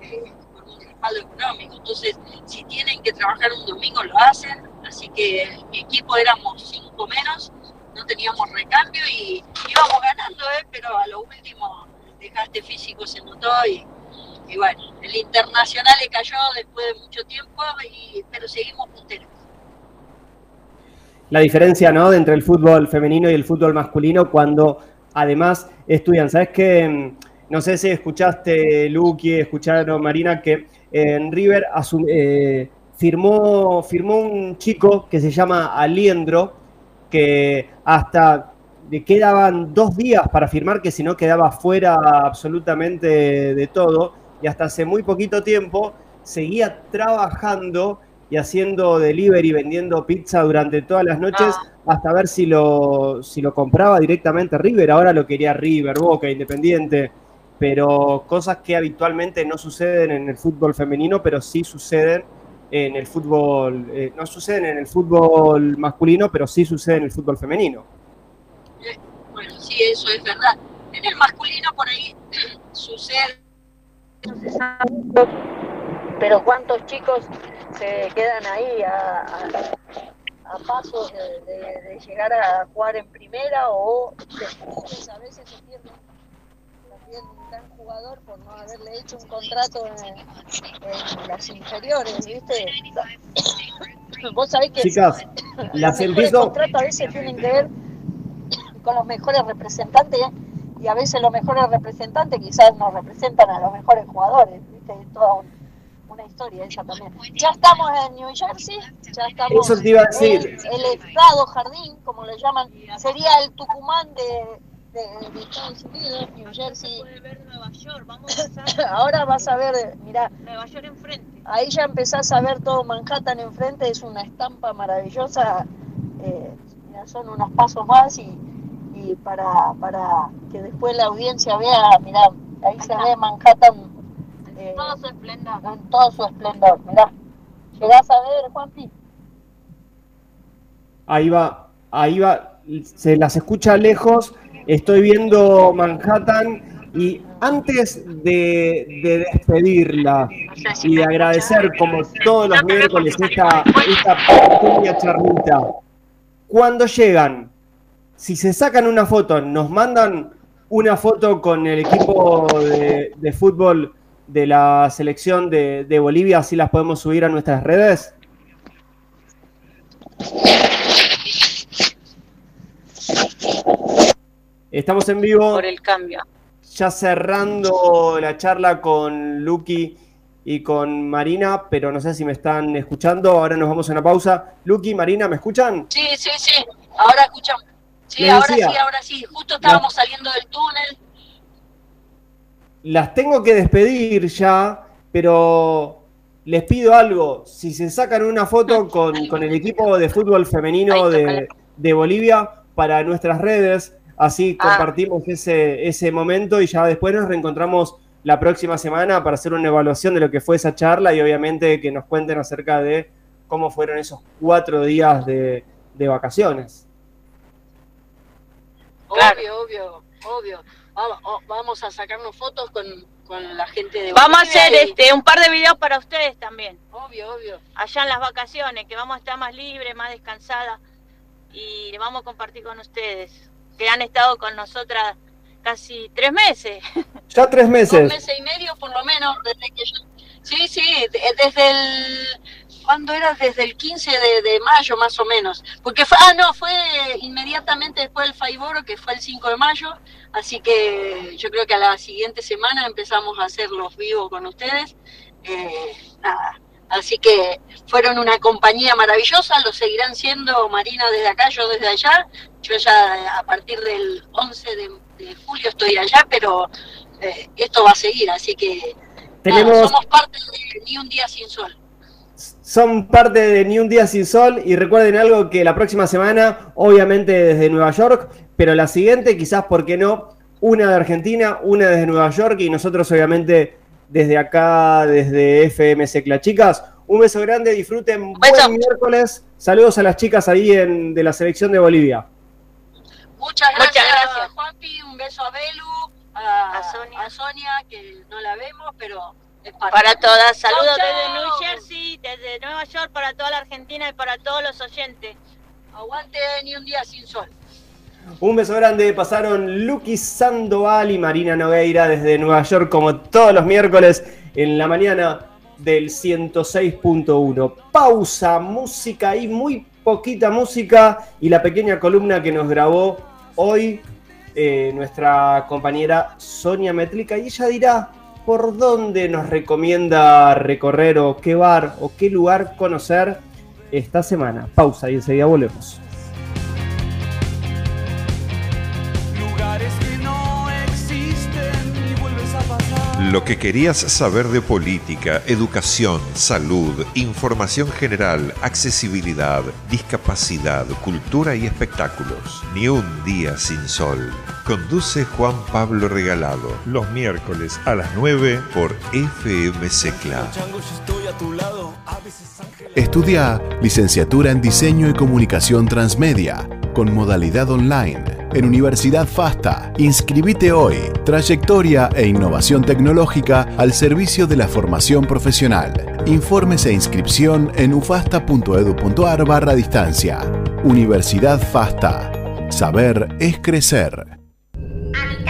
J: eh, con un respaldo económico. Entonces, si tienen que trabajar un domingo, lo hacen. Así que mi equipo éramos cinco menos, no teníamos recambio y íbamos ganando, ¿eh? pero a lo último el físico se notó y, y bueno, el internacional le cayó después de mucho tiempo, y, pero seguimos punteros.
B: la diferencia ¿no? de entre el fútbol femenino y el fútbol masculino cuando además estudian. ¿Sabes qué? No sé si escuchaste, Luqui, escucharon, Marina, que en River eh, firmó, firmó un chico que se llama Aliendro, que hasta le quedaban dos días para firmar, que si no quedaba fuera absolutamente de todo, y hasta hace muy poquito tiempo seguía trabajando y haciendo delivery, vendiendo pizza durante todas las noches, hasta ver si lo, si lo compraba directamente River. Ahora lo quería River, Boca, Independiente, pero cosas que habitualmente no suceden en el fútbol femenino, pero sí suceden en el fútbol, eh, no suceden en el fútbol masculino, pero sí suceden en el fútbol femenino.
J: Bueno, sí, eso es verdad. En el masculino por ahí sucede.
K: Pero cuántos chicos se quedan ahí a, a, a pasos de, de- de llegar a jugar en primera o después a veces se pierde también un gran jugador por no haberle hecho un contrato en, en las inferiores, ¿viste? Vos sabés que
B: Chicas, las empiezo-
K: contratos a veces tienen que ver con los mejores representantes y a veces los mejores representantes quizás no representan a los mejores jugadores, ¿viste? Es toda un- una historia esa también. Ya estamos en New Jersey, ya estamos
B: Eso te iba a decir.
K: en el estado jardín, como le llaman, sería el Tucumán de, de- de Estados Unidos, New Jersey. Ahora vas a ver, mira,
I: Nueva York enfrente.
K: ahí ya empezás a ver todo Manhattan enfrente, es una estampa maravillosa, eh, mira, son unos pasos más y, y para, para que después la audiencia vea, mira, ahí se ve Manhattan En todo su esplendor. En todo su esplendor, mirá. ¿Llegás a ver, Juanpi?
B: Ahí va, ahí va, se las escucha lejos. Estoy viendo Manhattan y antes de, de despedirla y de agradecer como todos los miércoles esta, esta pequeña charlita, cuando llegan, si se sacan una foto, nos mandan una foto con el equipo de, de fútbol de la selección de, de Bolivia, así las podemos subir a nuestras redes. Estamos en vivo.
I: Por el cambio.
B: Ya cerrando la charla con Lucky y con Marina, pero no sé si me están escuchando. Ahora nos vamos a una pausa. Lucky, Marina, ¿me escuchan?
J: Sí, sí, sí. Ahora escuchamos. Sí,
B: Les
J: ahora
B: decía.
J: sí, ahora sí. Justo estábamos saliendo del túnel.
B: Las tengo que despedir ya, pero les pido algo. Si se sacan una foto con, con el equipo de fútbol femenino de, de Bolivia para nuestras redes, así
I: Ah.
B: compartimos ese, ese momento y ya después nos reencontramos la próxima semana para hacer una evaluación de lo que fue esa charla y obviamente que nos cuenten acerca de cómo fueron esos cuatro días de, de vacaciones.
J: Obvio, obvio, obvio. Vamos, o- vamos a sacarnos fotos con, con la gente de
I: Vamos a hacer
J: y-
I: este un par de videos para ustedes también.
J: Obvio, obvio.
I: Allá en las vacaciones, que vamos a estar más libres, más descansadas y vamos a compartir con ustedes, que han estado con nosotras casi tres meses.
B: Ya tres
J: Dos
B: meses.
J: meses y medio por lo menos, desde que yo... Sí, sí, de- desde el... ¿Cuándo era? Desde el 15 de, de mayo más o menos. Porque fue... Ah, no, fue inmediatamente después del Faiboro, que fue el 5 de mayo. Así que yo creo que a la siguiente semana empezamos a hacer los vivos con ustedes. Eh, nada. Así que fueron una compañía maravillosa, lo seguirán siendo Marina desde acá, yo desde allá. Yo ya a partir del 11 de, de julio estoy allá, pero eh, esto va a seguir, así que nada,
B: Tenemos-
J: somos parte de Ni un día sin sol.
B: Son parte de Ni un día sin sol y recuerden algo que la próxima semana, obviamente desde Nueva York, pero la siguiente quizás, ¿por qué no? Una de Argentina, una desde Nueva York y nosotros obviamente desde acá, desde FM Secla. Chicas, un beso grande, disfruten buen miércoles. Saludos a las chicas ahí en, de la selección de Bolivia.
J: Muchas gracias,
I: gracias.
J: Juanpi, un beso a Belu, a, a Sonia. que no la vemos, pero.
I: Para todas, saludos
J: Chau,
I: desde. New Jersey, desde Nueva York, para toda la Argentina y para todos los oyentes.
J: Aguante Ni un día sin sol.
B: Un beso grande, pasaron Lucky Sandoval y Marina Nogueira desde Nueva York como todos los miércoles en la mañana del 106.1. Pausa, música y muy poquita música y la pequeña columna que nos grabó hoy eh, nuestra compañera Sonia Metlica y ella dirá por dónde nos recomienda recorrer o qué bar o qué lugar conocer esta semana. Pausa y enseguida volvemos.
H: Lugares que no existen y vuelves a pasar.
A: Lo que querías saber de política, educación, salud, información general, accesibilidad, discapacidad, cultura y espectáculos. Ni un día sin sol. Conduce Juan Pablo Regalado los miércoles a las 9 por FM Secla.
C: Estudia licenciatura en Diseño y Comunicación Transmedia con modalidad online en Universidad FASTA. Inscribite hoy. Trayectoria e innovación tecnológica al servicio de la formación profesional. Informes e inscripción en ufasta.edu.ar barra distancia. Universidad FASTA. Saber es crecer.
L: Habitantes de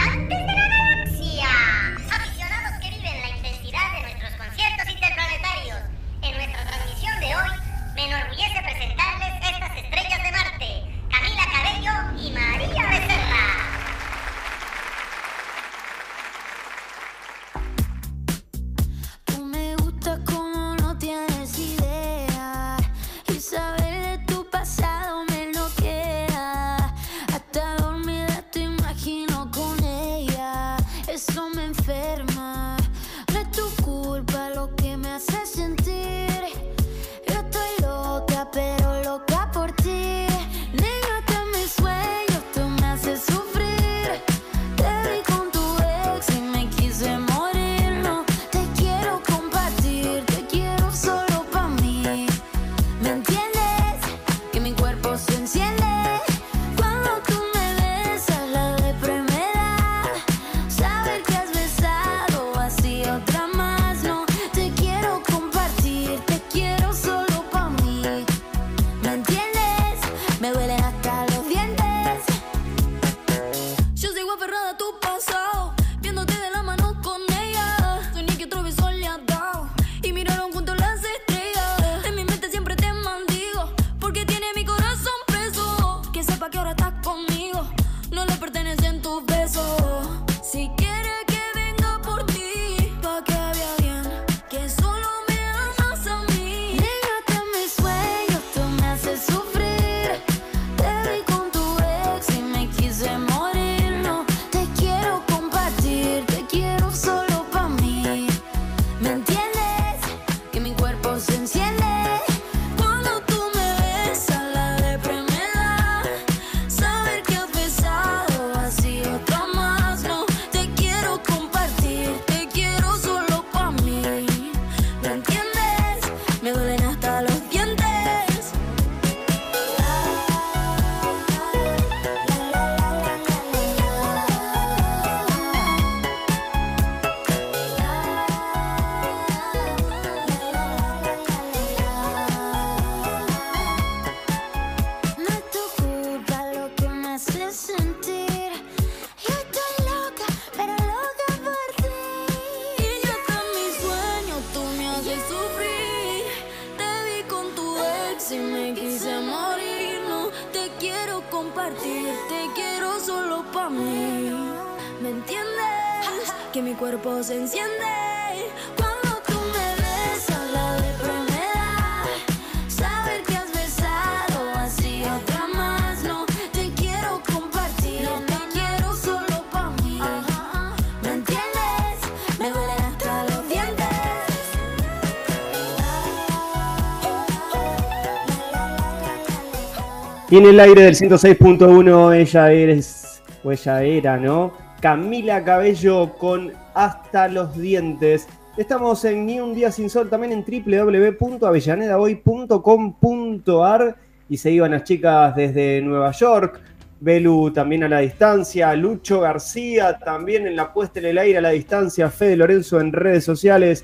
L: Y
B: en el aire del 106.1 ella es, o ella era, ¿no? Camila Cabello con Hasta los Dientes. Estamos en Ni un Día Sin Sol, también en www.avellanedahoy.com.ar y se iban las chicas desde Nueva York. Belu también a la distancia, Lucho García también en la puesta en el aire a la distancia, Fede Lorenzo en redes sociales,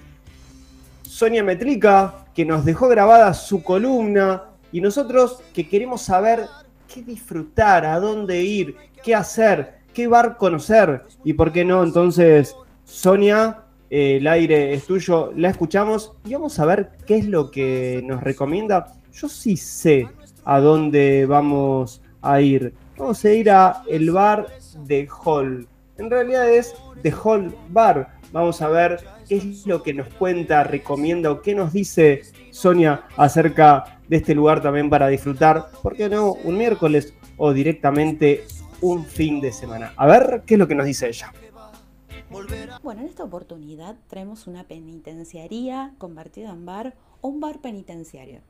B: Sonia Metrica, que nos dejó grabada su columna, y nosotros que queremos saber qué disfrutar, a dónde ir, qué hacer, qué bar conocer, y por qué no, entonces, Sonia, eh, el aire es tuyo, la escuchamos y vamos a ver qué es lo que nos recomienda. Yo sí sé a dónde vamos a ir. Vamos a ir a el bar de Hall. En realidad es The Hall Bar. Vamos a ver qué es lo que nos cuenta, recomienda o qué nos dice Sonia acerca de este lugar también para disfrutar. ¿Por qué no? Un miércoles o directamente un fin de semana. A ver qué es lo que nos dice ella.
M: Bueno, en esta oportunidad traemos una penitenciaría convertida en bar o un bar penitenciario.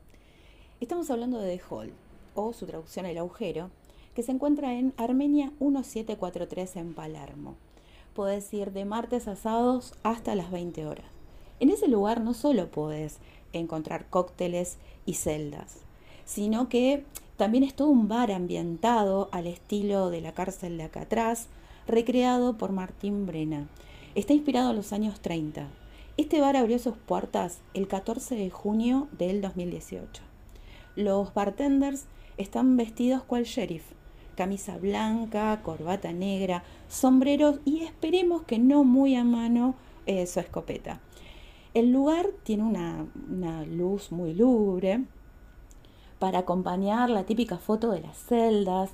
M: Estamos hablando de The Hall, o su traducción El Agujero, que se encuentra en Armenia 1743 en Palermo. Puedes ir de martes a sábados hasta las 20 horas. En ese lugar no solo puedes encontrar cócteles y celdas, sino que también es todo un bar ambientado al estilo de la cárcel de acá atrás, recreado por Martín Brena. Está inspirado en los años 30. Este bar abrió sus puertas el 14 de junio del 2018. Los bartenders están vestidos cual sheriff, camisa blanca, corbata negra, sombreros y esperemos que no muy a mano eh, su escopeta. El lugar tiene una, una luz muy lúgubre para acompañar la típica foto de las celdas,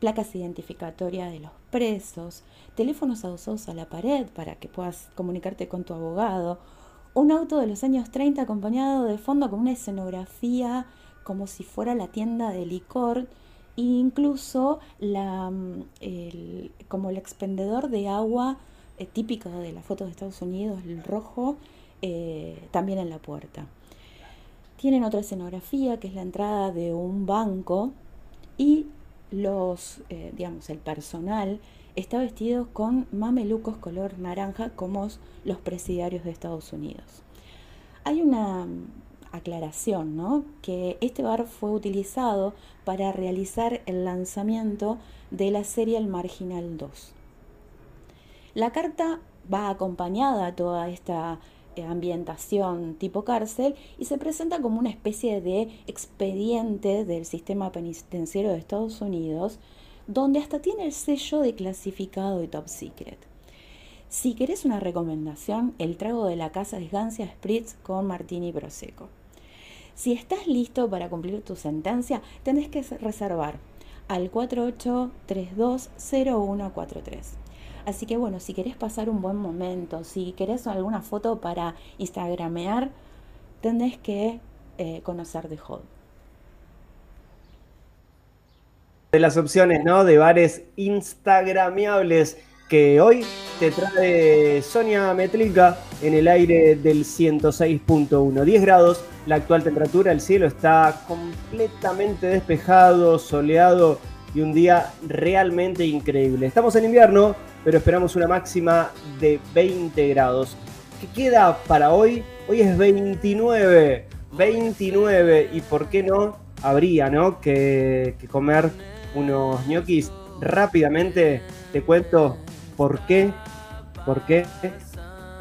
M: placas identificatorias de los presos, teléfonos adosados a la pared para que puedas comunicarte con tu abogado, un auto de los años 30 acompañado de fondo con una escenografía como si fuera la tienda de licor e incluso la, mm, como el expendedor de agua eh, típico de la foto de Estados Unidos, el rojo, eh, también en la puerta. Tienen otra escenografía que es la entrada de un banco y los, eh, digamos, el personal está vestido con mamelucos color naranja como los presidiarios de Estados Unidos. Hay una mm, aclaración, ¿no? Que este bar fue utilizado para realizar el lanzamiento de la serie El Marginal 2. La carta va acompañada a toda esta ambientación tipo cárcel y se presenta como una especie de expediente del sistema penitenciario de Estados Unidos, donde hasta tiene el sello de clasificado y top secret. Si querés una recomendación, el trago de la casa es Gancia Spritz con Martini Prosecco. Si estás listo para cumplir tu sentencia, tenés que reservar al 48320143. Así que bueno, si querés pasar un buen momento, si querés alguna foto para instagramear, tenés que eh, conocer The Hall.
B: de las opciones, ¿no? De bares instagramiables que hoy te trae Sonia Metrica en el aire del 106.1. 10 grados, la actual temperatura, el cielo está completamente despejado, soleado y un día realmente increíble. Estamos en invierno, pero esperamos una máxima de 20 grados. ¿Qué queda para hoy? Hoy es 29, 29 y por qué no habría, ¿no? Que, comer unos ñoquis. Rápidamente te cuento por qué, por qué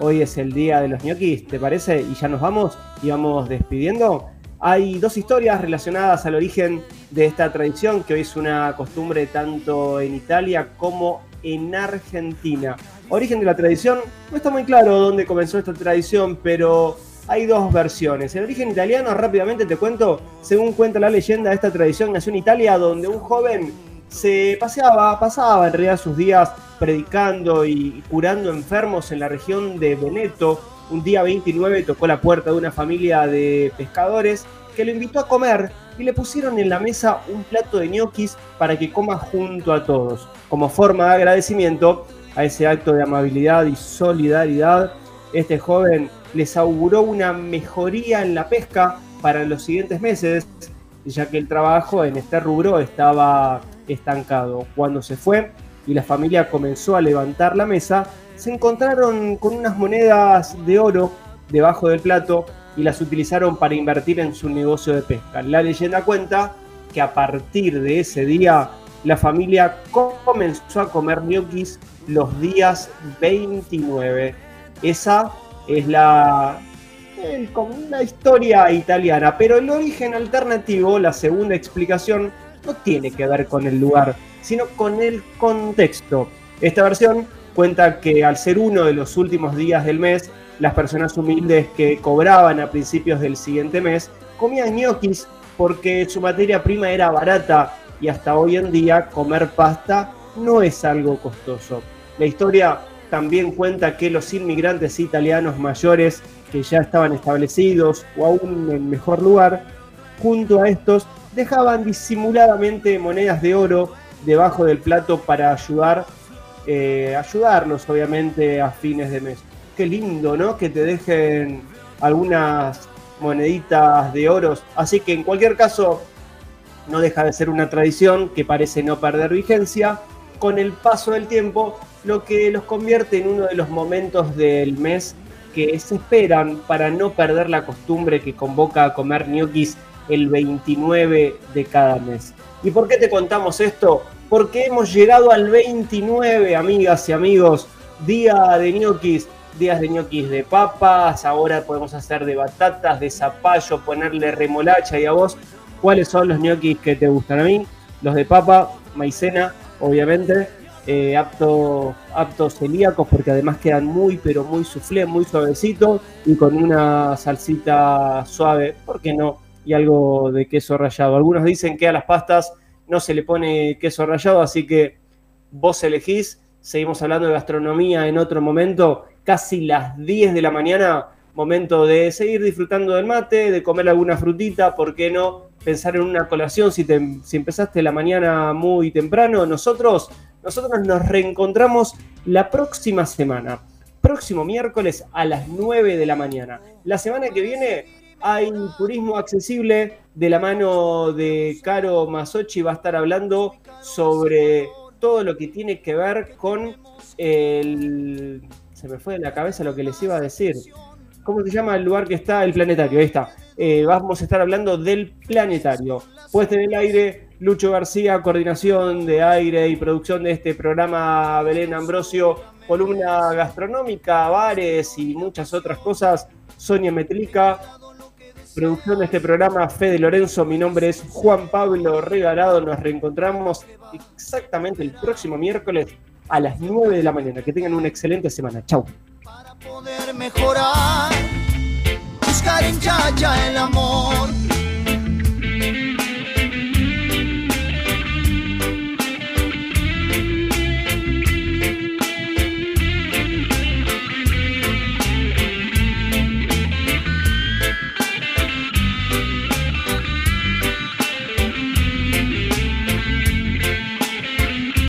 B: hoy es el día de los ñoquis, ¿te parece? Y ya nos vamos y vamos despidiendo. Hay dos historias relacionadas al origen de esta tradición, que hoy es una costumbre tanto en Italia como en Argentina. Origen de la tradición, no está muy claro dónde comenzó esta tradición, pero hay dos versiones. El origen italiano, rápidamente te cuento, según cuenta la leyenda, esta tradición nació en Italia donde un joven se paseaba, pasaba en realidad sus días predicando y curando enfermos en la región de Veneto. Un día 29 tocó la puerta de una familia de pescadores que lo invitó a comer y le pusieron en la mesa un plato de ñoquis para que coma junto a todos. Como forma de agradecimiento a ese acto de amabilidad y solidaridad, este joven les auguró una mejoría en la pesca para los siguientes meses, ya que el trabajo en este rubro estaba estancado. Cuando se fue y la familia comenzó a levantar la mesa, se encontraron con unas monedas de oro debajo del plato y las utilizaron para invertir en su negocio de pesca. La leyenda cuenta que a partir de ese día la familia comenzó a comer ñoquis los días 29. Esa es la, historia italiana, pero el origen alternativo, la segunda explicación, no tiene que ver con el lugar, sino con el contexto. Esta versión cuenta que al ser uno de los últimos días del mes, las personas humildes que cobraban a principios del siguiente mes comían ñoquis porque su materia prima era barata y hasta hoy en día comer pasta no es algo costoso. La historia también cuenta que los inmigrantes italianos mayores que ya estaban establecidos o aún en mejor lugar, junto a estos dejaban disimuladamente monedas de oro debajo del plato para ayudar, eh, ayudarlos obviamente a fines de mes. Qué lindo, ¿no? Que te dejen algunas moneditas de oros. Así que en cualquier caso, no deja de ser una tradición que parece no perder vigencia. Con el paso del tiempo, lo que los convierte en uno de los momentos del mes que se esperan para no perder la costumbre que convoca a comer ñoquis el 29 de cada mes. ¿Y por qué te contamos esto? Porque hemos llegado al 29, amigas y amigos, día de ñoquis, días de ñoquis de papas, ahora podemos hacer de batatas, de zapallo, ponerle remolacha y a vos, ¿cuáles son los ñoquis que te gustan a mí? Los de papa, maicena, obviamente, eh, apto, aptos celíacos porque además quedan muy pero muy soufflé, muy suavecito y con una salsita suave, ¿por qué no? Y algo de queso rallado. Algunos dicen que a las pastas no se le pone queso rallado, así que vos elegís. Seguimos hablando de gastronomía en otro momento, casi las 10 de la mañana, momento de seguir disfrutando del mate, de comer alguna frutita, ¿por qué no? Pensar en una colación si, te- si empezaste la mañana muy temprano. Nosotros, nosotros nos reencontramos la próxima semana, próximo miércoles a las 9 de la mañana. La semana que viene hay turismo accesible de la mano de Caro Masochi, va a estar hablando sobre todo lo que tiene que ver con el... Se me fue de la cabeza lo que les iba a decir. ¿Cómo se llama el lugar que está? El planetario, ahí está. Eh, vamos a estar hablando del planetario. Puesta en el aire, Lucho García, coordinación de aire y producción de este programa Belén Ambrosio, columna gastronómica, bares y muchas otras cosas. Sonia Metlica, producción de este programa Fede Lorenzo, mi nombre es Juan Pablo Regalado, nos reencontramos exactamente el próximo miércoles a las 9 de la mañana. Que tengan una excelente semana. Chau.
N: poder mejorar, buscar en Yaya el amor